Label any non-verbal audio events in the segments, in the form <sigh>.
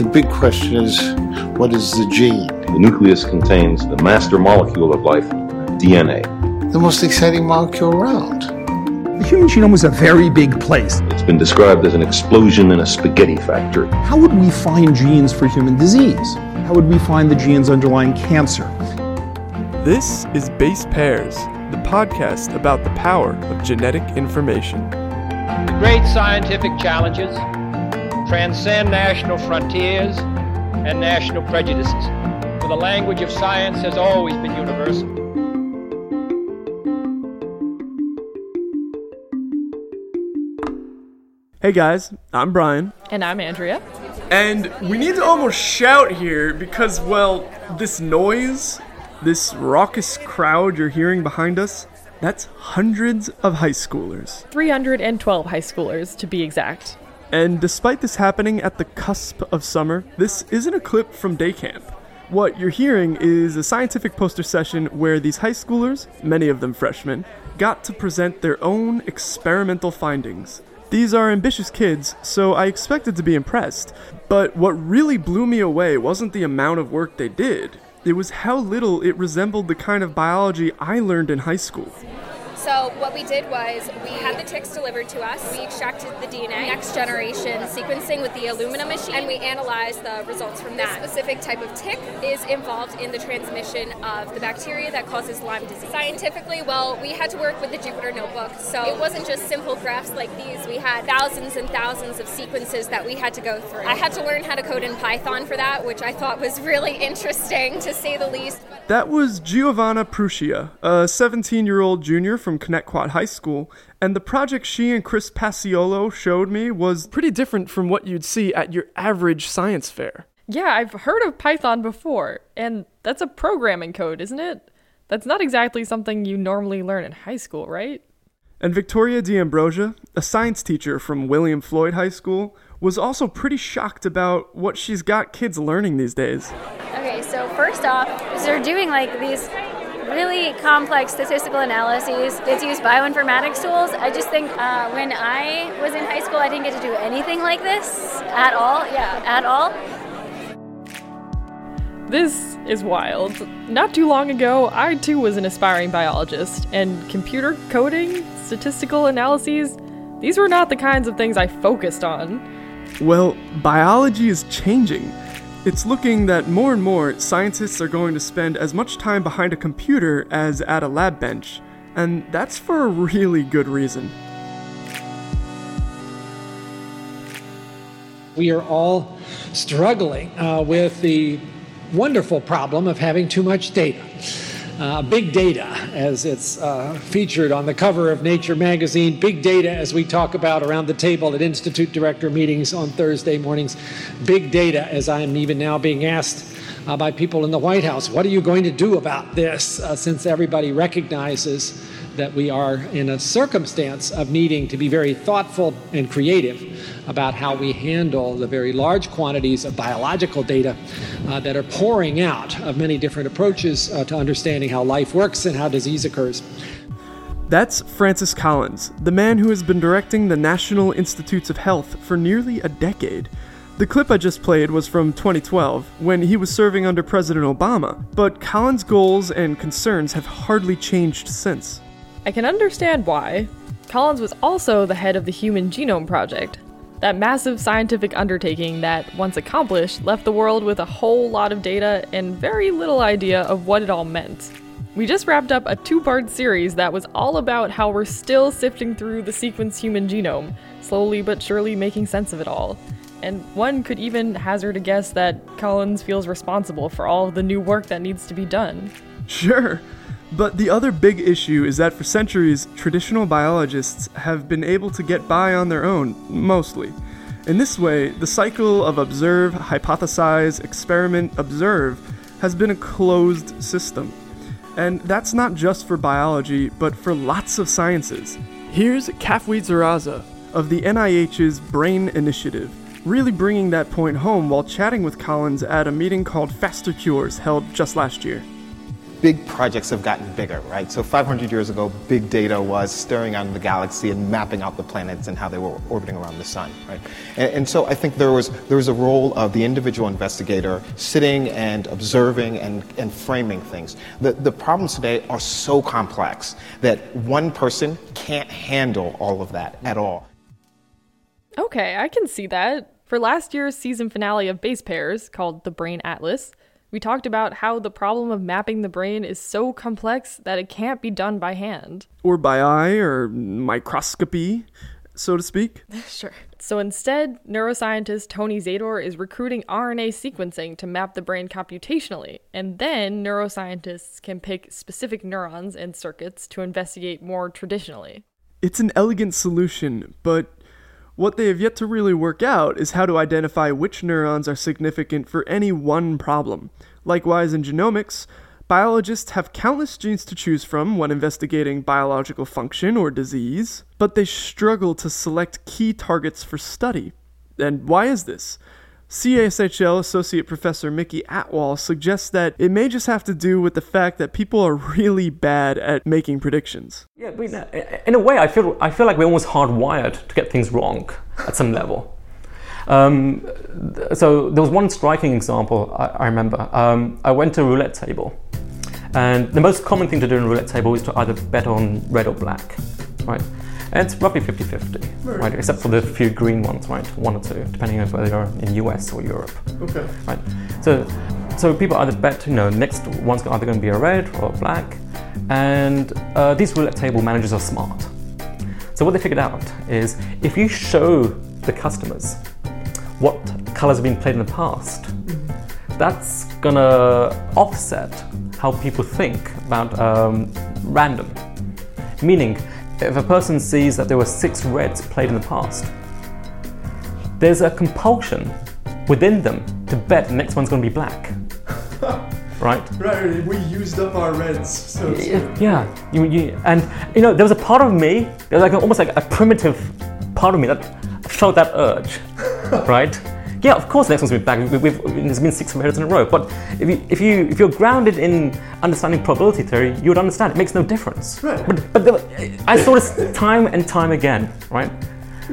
the big question is what is the gene? The nucleus contains the master molecule of life, DNA. The most exciting molecule around. The human genome was a very big place. It's been described as an explosion in a spaghetti factory. How would we find genes for human disease? How would we find the genes underlying cancer? This is Base Pairs, the podcast about the power of genetic information. The great scientific challenges transcend national frontiers and national prejudices, for the language of science has always been universal. Hey guys, I'm Brian. And I'm Andrea. And we need to almost shout here because, well, this noise, this raucous crowd you're hearing behind us, that's hundreds of high schoolers. 312 high schoolers, to be exact. And despite this happening at the cusp of summer, this isn't a clip from day camp. What you're hearing is a scientific poster session where these high schoolers, many of them freshmen, got to present their own experimental findings. These are ambitious kids, so I expected to be impressed. But what really blew me away wasn't the amount of work they did, it was how little it resembled the kind of biology I learned in high school. So what we did was we had the ticks delivered to us. We extracted the DNA, next generation sequencing with the Illumina machine, and we analyzed the results from that. This specific type of tick is involved in the transmission of the bacteria that causes Lyme disease. Scientifically, well, we had to work with the Jupyter notebook, so it wasn't just simple graphs like these. We had thousands and thousands of sequences that we had to go through. I had to learn how to code in Python for that, which I thought was really <laughs> interesting to say the least. That was Giovanna Prusia, a 17 year old junior from Connetquot High School, and the project she and Chris Paciolo showed me was pretty different from what you'd see at your average science fair. Yeah, I've heard of Python before, and that's a programming code, isn't it? That's not exactly something you normally learn in high school, right? And Victoria D'Ambrosia, a science teacher from William Floyd High School, was also pretty shocked about what she's got kids learning these days. Okay, so first off, they're doing like these really complex statistical analyses. It's used bioinformatics tools. I just think uh, when I was in high school, I didn't get to do anything like this at all. Yeah, at all. This is wild. Not too long ago, I too was an aspiring biologist, and computer coding, statistical analyses, these were not the kinds of things I focused on. Well, biology is changing. It's looking that more and more scientists are going to spend as much time behind a computer as at a lab bench, and that's for a really good reason. We are all struggling uh, with the wonderful problem of having too much data. Uh, big data, as it's uh, featured on the cover of Nature magazine, big data, as we talk about around the table at Institute director meetings on Thursday mornings, big data, as I am even now being asked uh, by people in the White House, what are you going to do about this, uh, since everybody recognizes that we are in a circumstance of needing to be very thoughtful and creative about how we handle the very large quantities of biological data uh, that are pouring out of many different approaches uh, to understanding how life works and how disease occurs. That's Francis Collins, the man who has been directing the National Institutes of Health for nearly a decade. The clip I just played was from 2012, when he was serving under President Obama, but Collins' goals and concerns have hardly changed since. I can understand why. Collins was also the head of the Human Genome Project, that massive scientific undertaking that, once accomplished, left the world with a whole lot of data and very little idea of what it all meant. We just wrapped up a two part series that was all about how we're still sifting through the sequence human genome, slowly but surely making sense of it all. And one could even hazard a guess that Collins feels responsible for all the new work that needs to be done. Sure. But the other big issue is that for centuries, traditional biologists have been able to get by on their own, mostly. In this way, the cycle of observe, hypothesize, experiment, observe has been a closed system. And that's not just for biology, but for lots of sciences. Here's Kafui Dzirasa of the NIH's Brain Initiative, really bringing that point home while chatting with Collins at a meeting called Faster Cures held just last year. Big projects have gotten bigger, right? So 500 years ago, big data was staring out in the galaxy and mapping out the planets and how they were orbiting around the sun, right? And, and so I think there was there was a role of the individual investigator sitting and observing and, and framing things. The the problems today are so complex that one person can't handle all of that at all. Okay, I can see that. For last year's season finale of Base Pairs, called The Brain Atlas, we talked about how the problem of mapping the brain is so complex that it can't be done by hand. Or by eye, or microscopy, so to speak. <laughs> sure. So instead, neuroscientist Tony Zador is recruiting RNA sequencing to map the brain computationally, and then neuroscientists can pick specific neurons and circuits to investigate more traditionally. It's an elegant solution, but what they have yet to really work out is how to identify which neurons are significant for any one problem. Likewise, in genomics, biologists have countless genes to choose from when investigating biological function or disease, but they struggle to select key targets for study. And why is this? CASHL Associate Professor Mickey Atwal suggests that it may just have to do with the fact that people are <laughs> really bad at making predictions. Yeah, but in a way, I feel I feel like we're almost hardwired to get things wrong at some level. Um, so there was one striking example I, I remember. Um, I went to a roulette table, and the most common thing to do in a roulette table is to either bet on red or black, right? And it's roughly 50 50, right. Except for the few green ones, right? One or two, depending on whether you're in US or Europe. Okay. Right. So, so people either bet, you know, next one's either going to be a red or a black. And uh, these roulette table managers are smart. So, what they figured out is if you show the customers what colors have been played in the past, mm-hmm. that's going to offset how people think about um, random. Meaning, if a person sees that there were six reds played in the past, there's a compulsion within them to bet the next one's going to be black. <laughs> right? Right, we used up our reds. So yeah, you, you, and you know, there was a part of me, there was like a, almost like a primitive part of me that felt that urge, <laughs> right? Yeah, of course, the next one's been back. We've, we've, there's been six failures in a row. But if you if you if you're grounded in understanding probability theory, you would understand it makes no difference. Right. But but the, I saw this time and time again. Right.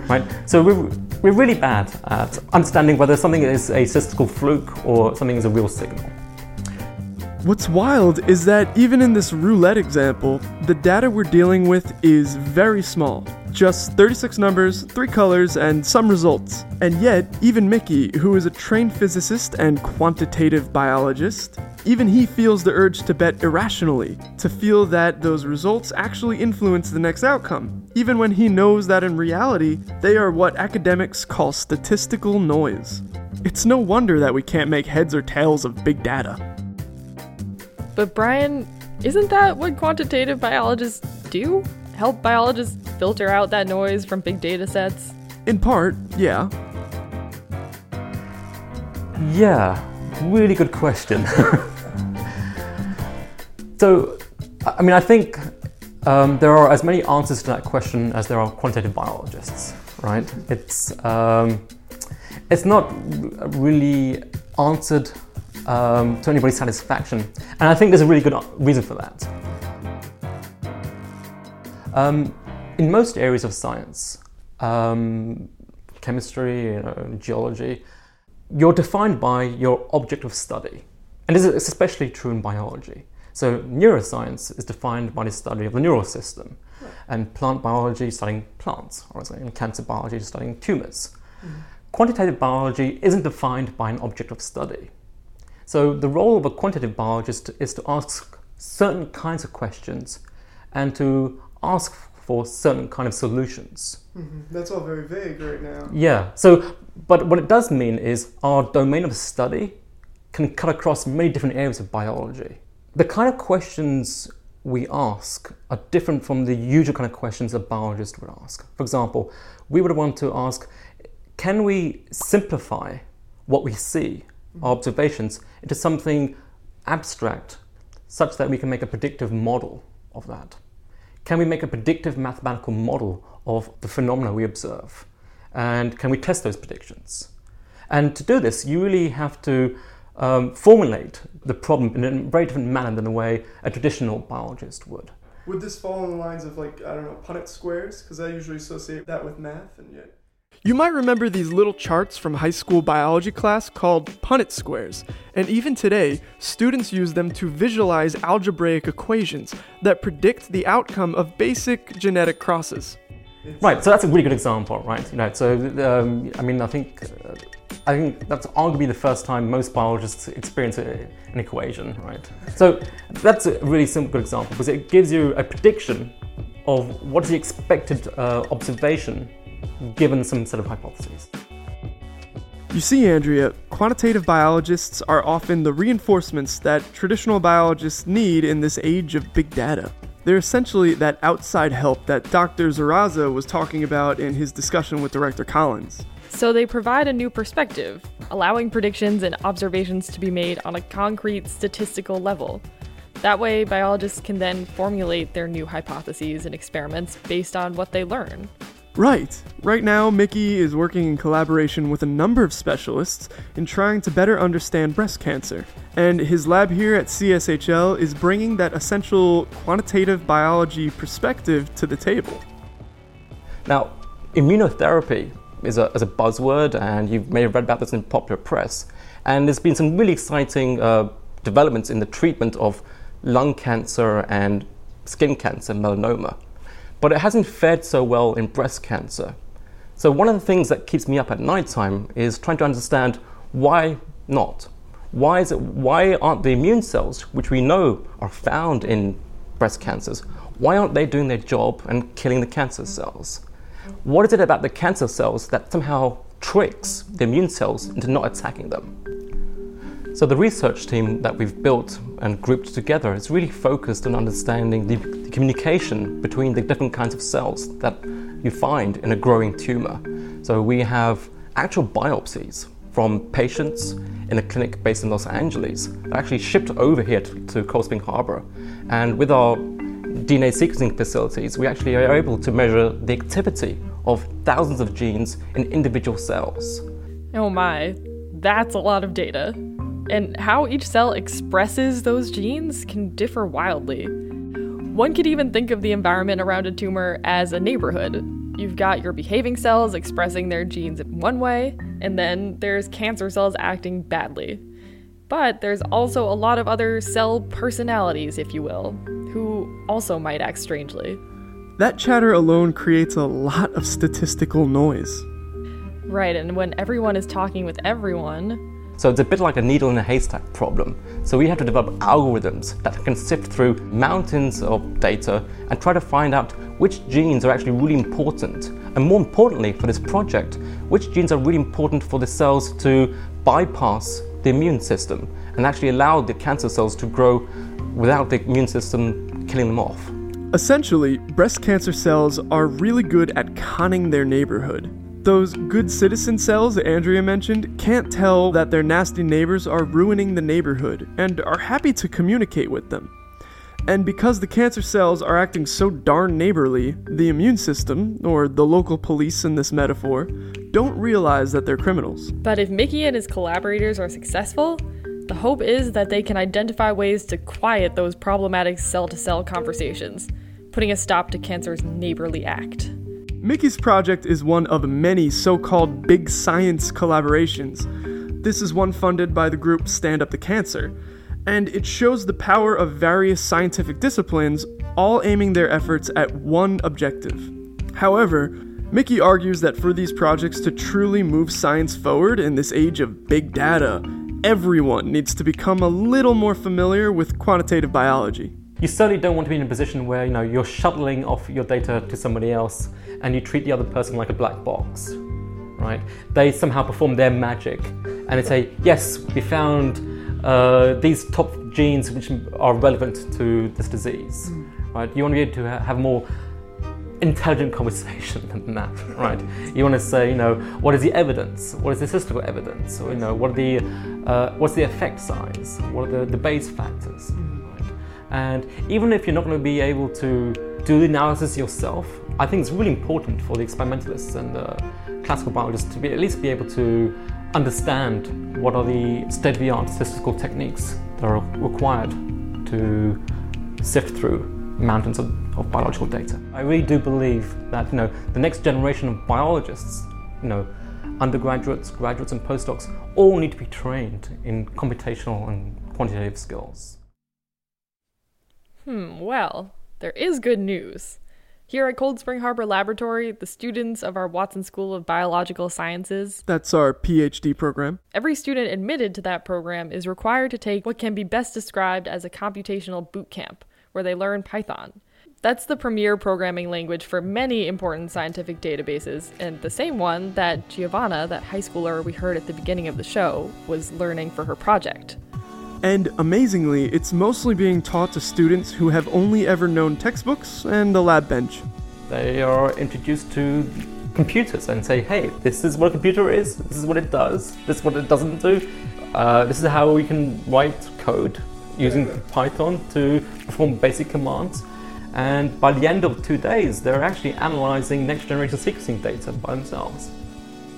Right. So we're we're really bad at understanding whether something is a statistical fluke or something is a real signal. What's wild is that even in this roulette example, the data we're dealing with is very small. Just 36 numbers, 3 colors, and some results. And yet, even Mickey, who is a trained physicist and quantitative biologist, even he feels the urge to bet irrationally, to feel that those results actually influence the next outcome, even when he knows that in reality, they are what academics call statistical noise. It's no wonder that we can't make heads or tails of big data. But Brian, isn't that what quantitative biologists do? Help biologists filter out that noise from big data sets? In part, yeah. Yeah, really good question. <laughs> so, I mean, I think um, there are as many answers to that question as there are quantitative biologists, right? It's um, it's not really answered um, to anybody's satisfaction. And I think there's a really good reason for that. Um, in most areas of science, um, chemistry, you know, geology, you're defined by your object of study. And this is especially true in biology. So, neuroscience is defined by the study of the neural system, and plant biology studying plants, or in cancer biology studying tumors. Mm-hmm. Quantitative biology isn't defined by an object of study. So the role of a quantitative biologist is to ask certain kinds of questions and to ask for certain kind of solutions. Mm-hmm. That's all very vague right now. Yeah. So, but what it does mean is our domain of study can cut across many different areas of biology. The kind of questions we ask are different from the usual kind of questions a biologist would ask. For example, we would want to ask, can we simplify what we see our observations into something abstract such that we can make a predictive model of that? Can we make a predictive mathematical model of the phenomena we observe? And can we test those predictions? And to do this, you really have to um, formulate the problem in a very different manner than the way a traditional biologist would. Would this fall in the lines of like I don't know Punnett squares? Because I usually associate that with math, and yet. You might remember these little charts from high school biology class called Punnett squares, and even today, students use them to visualize algebraic equations that predict the outcome of basic genetic crosses. Right, so that's a really good example, right? You know, so um, I mean, I think uh, I think that's arguably the first time most biologists experience a, an equation, right? So that's a really simple good example because it gives you a prediction of what is the expected uh, observation given some set of hypotheses. You see, Andrea, quantitative biologists are often the reinforcements that traditional biologists need in this age of big data. They're essentially that outside help that Dr. Dzirasa was talking about in his discussion with Director Collins. So they provide a new perspective, allowing predictions and observations to be made on a concrete statistical level. That way, biologists can then formulate their new hypotheses and experiments based on what they learn. Right. Right now, Mickey is working in collaboration with a number of specialists in trying to better understand breast cancer. And his lab here at CSHL is bringing that essential quantitative biology perspective to the table. Now, immunotherapy is a, is a buzzword, and you may have read about this in popular press. And there's been some really exciting uh, developments in the treatment of lung cancer and skin cancer, melanoma but it hasn't fared so well in breast cancer. So, one of the things that keeps me up at night time is trying to understand why not? Why, is it, why aren't the immune cells, which we know are found in breast cancers, why aren't they doing their job and killing the cancer cells? What is it about the cancer cells that somehow tricks the immune cells into not attacking them? So, the research team that we've built and grouped together is really focused on understanding the, the, communication between the different kinds of cells that you find in a growing tumor. So, we have actual biopsies from patients in a clinic based in Los Angeles that actually shipped over here to, to Cold Spring Harbor. And with our DNA sequencing facilities, we actually are able to measure the activity of thousands of genes in individual cells. Oh my, that's a lot of data and how each cell expresses those genes can differ wildly. One could even think of the environment around a tumor as a neighborhood. You've got your behaving cells expressing their genes in one way, and then there's cancer cells acting badly. But there's also a lot of other cell personalities, if you will, who also might act strangely. That chatter alone creates a lot of statistical noise. Right, and when everyone is talking with everyone, so it's a bit like a needle in a haystack problem. So we have to develop algorithms that can sift through mountains of data and try to find out which genes are actually really important. And more importantly, for this project, which genes are really important for the cells to bypass the immune system and actually allow the cancer cells to grow without the immune system killing them off. Essentially, breast cancer cells are really good at conning their neighborhood. Those good citizen cells that Andrea mentioned can't tell that their nasty neighbors are ruining the neighborhood and are happy to communicate with them. And because the cancer cells are acting so darn neighborly, the immune system, or the local police in this metaphor, don't realize that they're criminals. But if Mickey and his collaborators are successful, the hope is that they can identify ways to quiet those problematic cell to cell conversations, putting a stop to cancer's neighborly act. Mickey's project is one of many so called big science collaborations. This is one funded by the group Stand Up to Cancer, and it shows the power of various scientific disciplines all aiming their efforts at one objective. However, Mickey argues that for these projects to truly move science forward in this age of big data, everyone needs to become a little more familiar with quantitative biology. You certainly don't want to be in a position where you know you're shuttling off your data to somebody else and you treat the other person like a black box, right? They somehow perform their magic and they say, yes, we found uh, these top genes which are relevant to this disease, mm. right? You want to be able to have more intelligent conversation <laughs> than that, right? You want to say, you know, what is the evidence? What is the statistical evidence? Or, you know, what are the, uh, what's the effect size? What are the, the Bayes factors? And even if you're not going to be able to do the analysis yourself, I think it's really important for the experimentalists and the classical biologists to be at least be able to understand what are the state of the art statistical techniques that are required to sift through mountains of, of, biological data. I really do believe that you know the next generation of biologists, you know, undergraduates, graduates, and postdocs all need to be trained in computational and quantitative skills. Hmm, well, there is good news. Here at Cold Spring Harbor Laboratory, the students of our Watson School of Biological Sciences, that's our PhD program, every student admitted to that program is required to take what can be best described as a computational boot camp, where they learn Python. That's the premier programming language for many important scientific databases, and the same one that Giovanna, that high schooler we heard at the beginning of the show, was learning for her project. And amazingly, it's mostly being taught to students who have only ever known textbooks and a lab bench. They are introduced to computers and say, hey, this is what a computer is, this is what it does, this is what it doesn't do, uh, this is how we can write code using Python to perform basic commands. And by the end of two days, they're actually analyzing next generation sequencing data by themselves.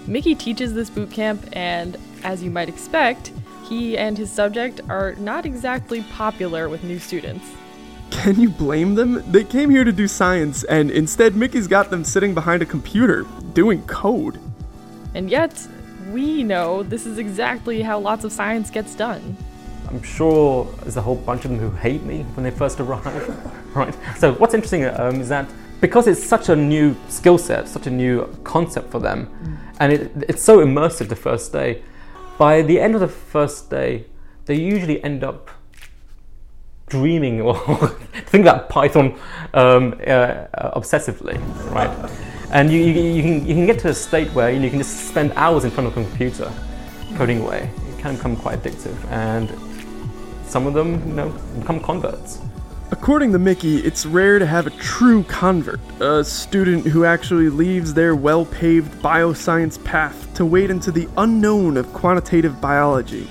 Mickey teaches this bootcamp, and as you might expect, he and his subject are not exactly popular with new students. Can you blame them? They came here to do science, and instead, Mickey's got them sitting behind a computer, doing code. And yet, we know this is exactly how lots of science gets done. I'm sure there's a whole bunch of them who hate me when they first arrive, <laughs> right? So, what's interesting um, is that because it's such a new skill set, such a new concept for them, mm. and it, it's so immersive the first day, by the end of the first day, they usually end up dreaming or <laughs> think about Python um, uh, obsessively, right? And you, you, you, can, you can get to a state where you, you can just spend hours in front of a computer coding away. It can become quite addictive, and some of them, you know, become converts. According to Mickey, it's rare to have a true convert, a student who actually leaves their well paved bioscience path to wade into the unknown of quantitative biology.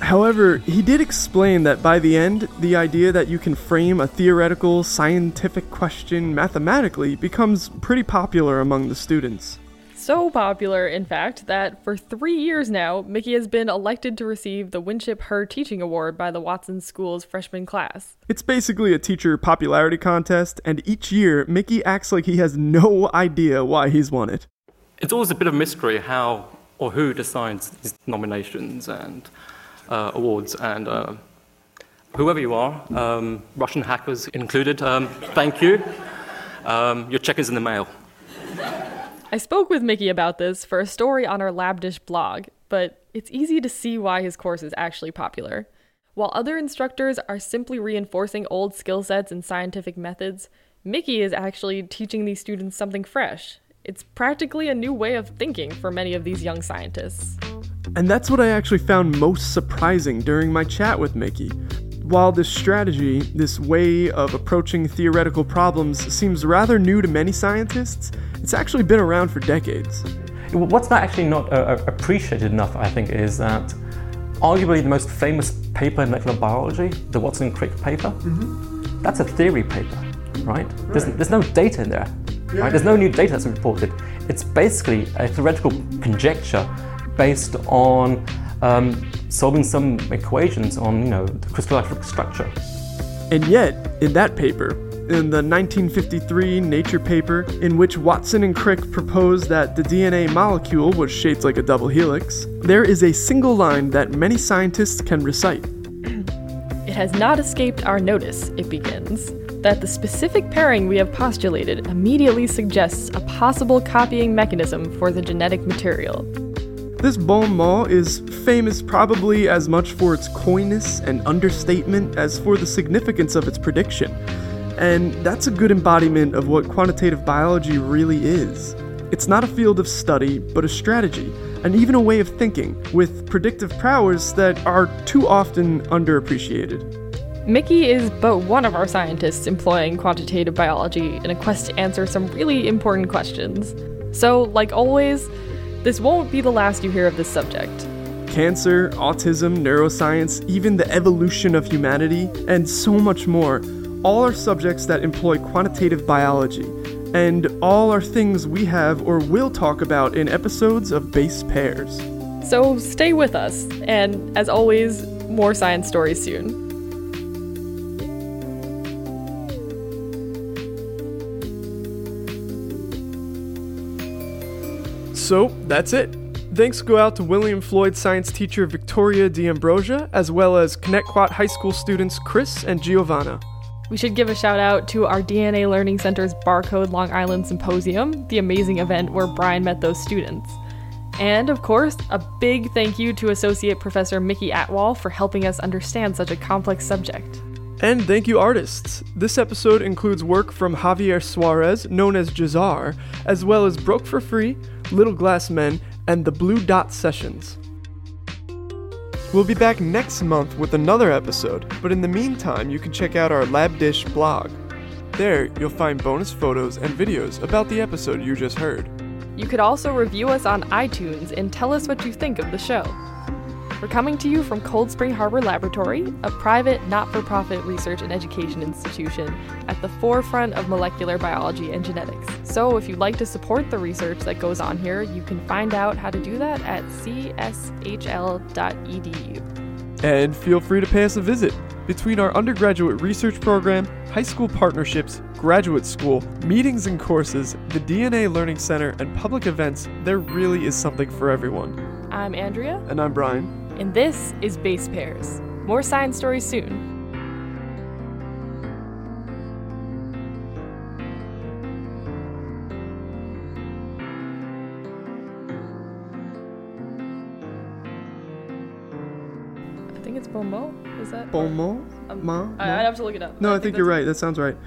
However, he did explain that by the end, the idea that you can frame a theoretical, scientific question mathematically becomes pretty popular among the students. So popular, in fact, that for three years now, Mickey has been elected to receive the Winship Herr Teaching Award by the Watson School's freshman class. It's basically a teacher popularity contest, and each year, Mickey acts like he has no idea why he's won it. It's always a bit of a mystery how or who decides these nominations and uh, awards, and uh, whoever you are, um, Russian hackers included, um, thank you. Um, your check is in the mail. I spoke with Mickey about this for a story on our LabDish blog, but it's easy to see why his course is actually popular. While other instructors are simply reinforcing old skill sets and scientific methods, Mickey is actually teaching these students something fresh. It's practically a new way of thinking for many of these young scientists. And that's what I actually found most surprising during my chat with Mickey. While this strategy, this way of approaching theoretical problems, seems rather new to many scientists, it's actually been around for decades. What's not actually not uh, uh, appreciated enough, I think, is that arguably the most famous paper in molecular biology, the Watson Crick paper, mm-hmm. that's a theory paper, right? right. There's, there's no data in there. Yeah. Right? There's no new data that's reported. It's basically a theoretical conjecture based on um, solving some equations on, you know, the crystallographic structure. And yet, in that paper, in the 1953 Nature paper, in which Watson and Crick proposed that the DNA molecule was shaped like a double helix, there is a single line that many scientists can recite. <clears throat> It has not escaped our notice, it begins, that the specific pairing we have postulated immediately suggests a possible copying mechanism for the genetic material. This bon mot is famous probably as much for its coyness and understatement as for the significance of its prediction. And that's a good embodiment of what quantitative biology really is. It's not a field of study, but a strategy, and even a way of thinking, with predictive powers that are too often underappreciated. Mickey is but one of our scientists employing quantitative biology in a quest to answer some really important questions. So, like always, this won't be the last you hear of this subject. Cancer, autism, neuroscience, even the evolution of humanity, and so much more, all are subjects that employ quantitative biology, and all are things we have or will talk about in episodes of Base Pairs. So stay with us, and as always, more science stories soon. So, that's it. Thanks go out to William Floyd science teacher Victoria D'Ambrosia, as well as Connetquot High School students Chris and Giovanna. We should give a shout out to our DNA Learning Center's Barcode Long Island Symposium, the amazing event where Brian met those students. And of course, a big thank you to Associate Professor Mickey Atwal for helping us understand such a complex subject. And thank you, artists. This episode includes work from Javier Suarez, known as Jahzzar, as well as Broke for Free, Little Glass Men, and the Blue Dot Sessions. We'll be back next month with another episode, but in the meantime, you can check out our Lab Dish blog. There, you'll find bonus photos and videos about the episode you just heard. You could also review us on iTunes and tell us what you think of the show. We're coming to you from Cold Spring Harbor Laboratory, a private, not for profit research and education institution at the forefront of molecular biology and genetics. So, if you'd like to support the research that goes on here, you can find out how to do that at cshl.edu. And feel free to pay us a visit. Between our undergraduate research program, high school partnerships, graduate school, meetings and courses, the DNA Learning Center, and public events, there really is something for everyone. I'm Andrea. And I'm Brian. And this is Base Pairs. More science stories soon. I think it's Bomo. Is that? Bomo? Um, Ma? I, I'd have to look it up. No, I, I think, think you're right. That sounds right.